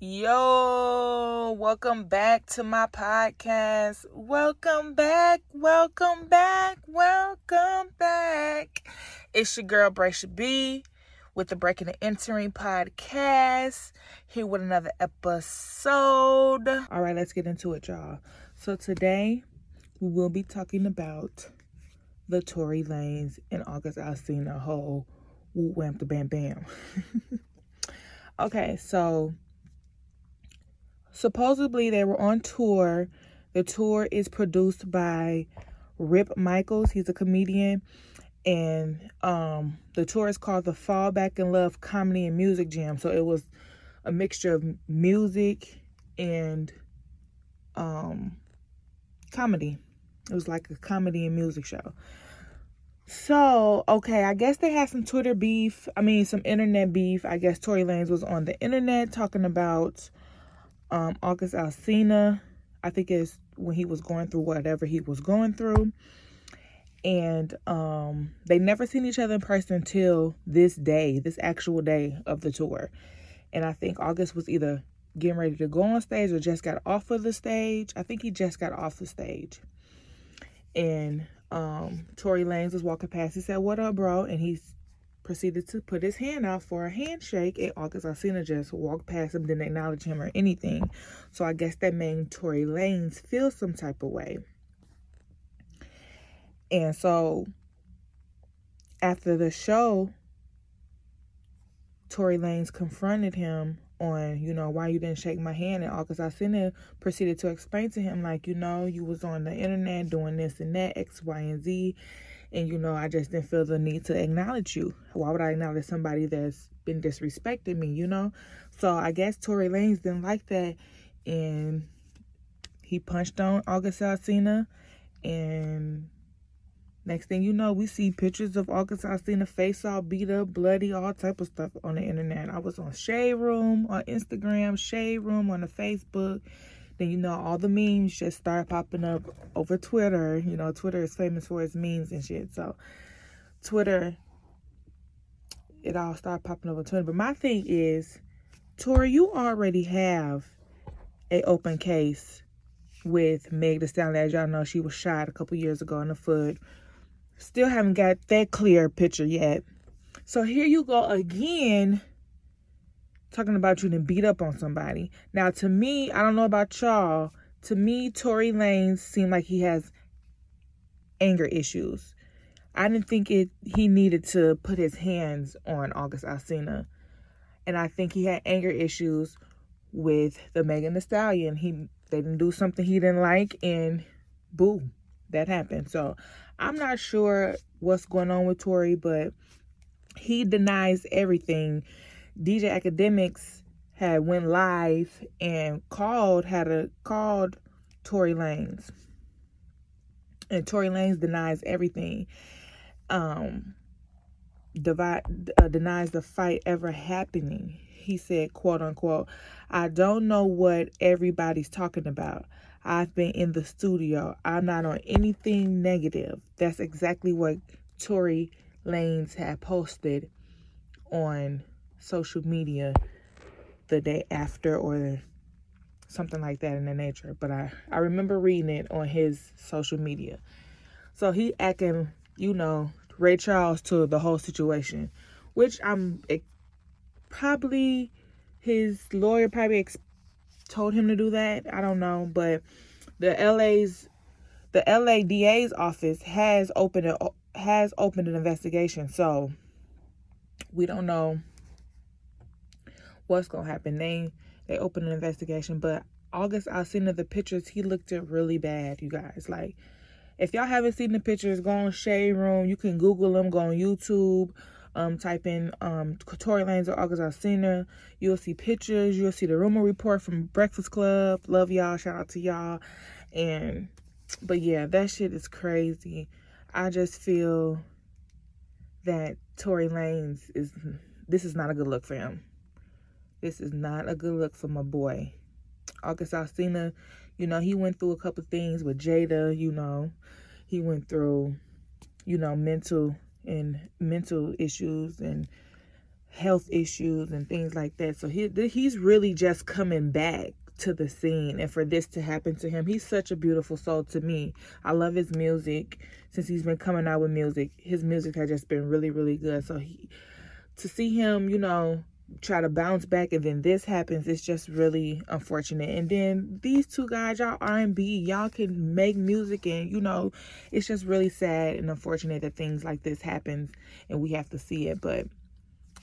Yo, welcome back to my podcast. Welcome back, welcome back, welcome back. It's your girl, Bracia B, with the Breaking and Entering podcast, here with another episode. All right, let's get into it, y'all. So, today we will be talking about the Tory Lanez and August Alsina whole woo wham the bam bam. okay, so supposedly they were on tour. The tour is produced by Rip Michaels. He's a comedian. And um, the tour is called the Fall Back in Love Comedy and Music Jam. So it was a mixture of music and um, comedy. It was like a comedy and music show. So, okay, I guess they had some Twitter beef. I mean, some internet beef. I guess Tory Lanez was on the internet talking about um, August Alsina. I think it's when he was going through whatever he was going through. And um, they never seen each other in person until this day, this actual day of the tour. And I think August was either getting ready to go on stage or just got off of the stage. I think he just got off the stage. And um, Tory Lanez was walking past. He said, What up, bro? And he's proceeded to put his hand out for a handshake, and August Alsina just walked past him, didn't acknowledge him or anything. So I guess that made Tory Lanez feel some type of way. And so after the show, Tory Lanez confronted him on, you know, why you didn't shake my hand. And August Alsina proceeded to explain to him, like, you know, you was on the internet doing this and that, X, Y, and Z and you know i just didn't feel the need to acknowledge you. Why would i acknowledge somebody that's been disrespecting me you know? So i guess tory lanez didn't like that. And he punched on august alsina. And next thing you know we see pictures of august alsina face all beat up bloody all type of stuff on the internet. I was on shade room on instagram shade room on the facebook then you know all the memes just start popping up over Twitter. You know, Twitter is famous for its memes and shit. So Twitter, it all started popping up on Twitter. But my thing is, Tory, you already have a open case with Meg Thee Stallion. As y'all know, she was shot a couple years ago in the foot. Still haven't got that clear picture yet. So here you go again talking about you to beat up on somebody. Now, to me, I don't know about y'all. To me, Tory Lanez seemed like he has anger issues. I didn't think it he needed to put his hands on August Alsina. And I think he had anger issues with the Megan Thee Stallion. He they didn't do something he didn't like and boo, that happened. So I'm not sure what's going on with Tory, but he denies everything DJ Akademiks had went live and called had a called Tory Lanez. And Tory Lanez denies everything. Um divide, uh, denies the fight ever happening. He said, quote unquote, I don't know what everybody's talking about. I've been in the studio. I'm not on anything negative. That's exactly what Tory Lanez had posted on social media the day after or something like that in the nature. But I, I remember reading it on his social media. So he acting, you know, Ray Charles to the whole situation, which I'm it, probably his lawyer probably ex- told him to do that. I don't know, but the LA's the LA DA's office has opened a, has opened an investigation. So we don't know what's gonna happen. They they opened an investigation, but August Alsina the pictures he looked at really bad, you guys. Like if y'all haven't seen the pictures, go on Shade Room. You can Google them. Go on YouTube. Um, type in um, Tory Lanez or August Alsina. You'll see pictures. You'll see the rumor report from Breakfast Club. Love y'all. Shout out to y'all. And but yeah, that shit is crazy. I just feel that Tory Lanez is this is not a good look for him. This is not a good look for my boy. August Alsina, you know, he went through a couple things with Jada, you know. He went through, you know, mental and mental issues and health issues and things like that. So he he's really just coming back to the scene and for this to happen to him. He's such a beautiful soul to me. I love his music. Since he's been coming out with music, his music has just been really really good. So he to see him, you know, try to bounce back and then this happens it's just really unfortunate. And then these two guys y'all r&b y'all can make music and you know it's just really sad and unfortunate that things like this happens and we have to see it. But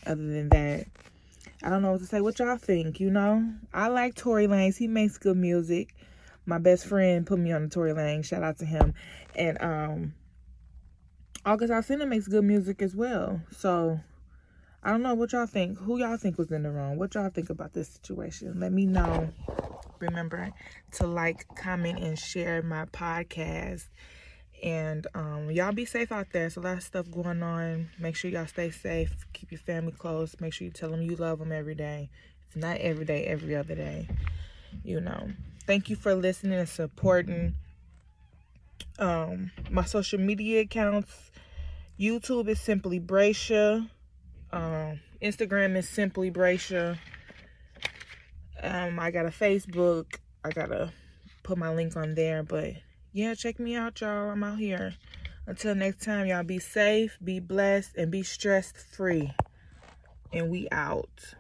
other than that i don't know what to say. What y'all think you know? I like tory lanez. He makes good music. My best friend put me on the tory lanez. Shout out to him. And um august alsina makes good music as well. So I don't know what y'all think. Who y'all think was in the wrong? What y'all think about this situation? Let me know. Remember to like, comment, and share my podcast. And um, y'all be safe out there. There's a lot of stuff going on. Make sure y'all stay safe. Keep your family close. Make sure you tell them you love them every day. It's not every day, every other day. You know. Thank you for listening and supporting um, my social media accounts. YouTube is simply Bracia. Um, Instagram is simply Bracia. Um, I got a Facebook. I gotta put my link on there. But yeah, check me out, y'all. I'm out here. Until next time, y'all be safe, be blessed, and be stress free. And we out.